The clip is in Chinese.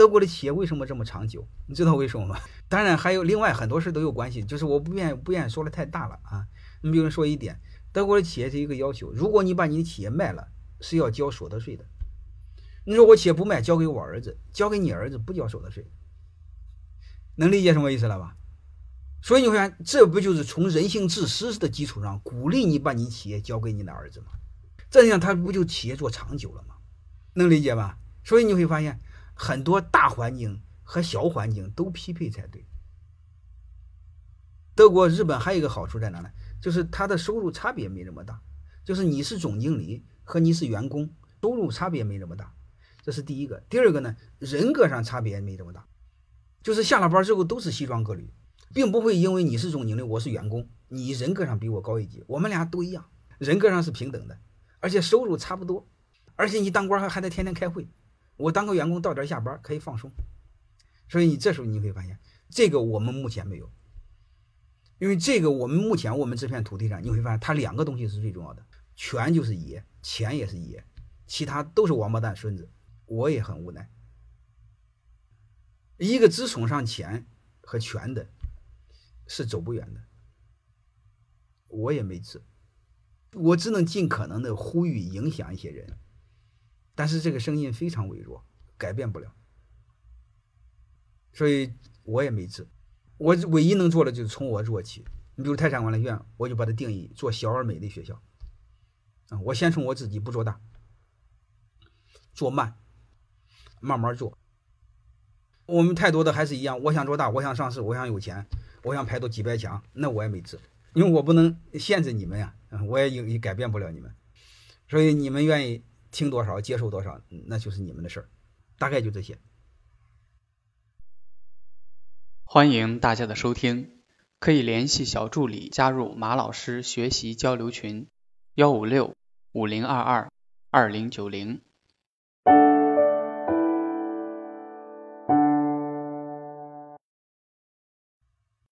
德国的企业为什么这么长久？你知道为什么吗？当然还有另外很多事都有关系，就是我不愿意不愿意说的太大了啊。你比如说一点，德国的企业是一个要求，如果你把你的企业卖了，是要交所得税的。你说我企业不卖，交给我儿子，交给你儿子不交所得税，能理解什么意思了吧？所以你会发现，这不就是从人性自私的基础上鼓励你把你企业交给你的儿子吗？这样他不就企业做长久了吗？能理解吧？所以你会发现，很多大环境和小环境都匹配才对。德国、日本还有一个好处在哪呢？就是它的收入差别没这么大，就是你是总经理和你是员工，收入差别没这么大，这是第一个。第二个呢，人格上差别没这么大，就是下了班之后都是西装革履。并不会因为你是总经理，我是员工，你人格上比我高一级，我们俩都一样，人格上是平等的，而且收入差不多，而且你当官还还得天天开会，我当个员工到点下班可以放松，所以你这时候你会发现，这个我们目前没有，因为这个我们目前我们这片土地上你会发现，它两个东西是最重要的，权就是爷，钱也是爷，其他都是王八蛋孙子，我也很无奈，一个只崇尚钱和权的。是走不远的，我也没治，我只能尽可能的呼吁影响一些人，但是这个声音非常微弱，改变不了，所以我也没治，我唯一能做的就是从我做起。你比如泰山管理院，我就把它定义做小而美的学校，啊，我先从我自己不做大，做慢，慢慢做。我们太多的还是一样，我想做大，我想上市，我想有钱。我想排到几百强，那我也没治，因为我不能限制你们呀，我也也改变不了你们，所以你们愿意听多少接受多少，那就是你们的事儿，大概就这些。欢迎大家的收听，可以联系小助理加入马老师学习交流群，幺五六五零二二二零九零。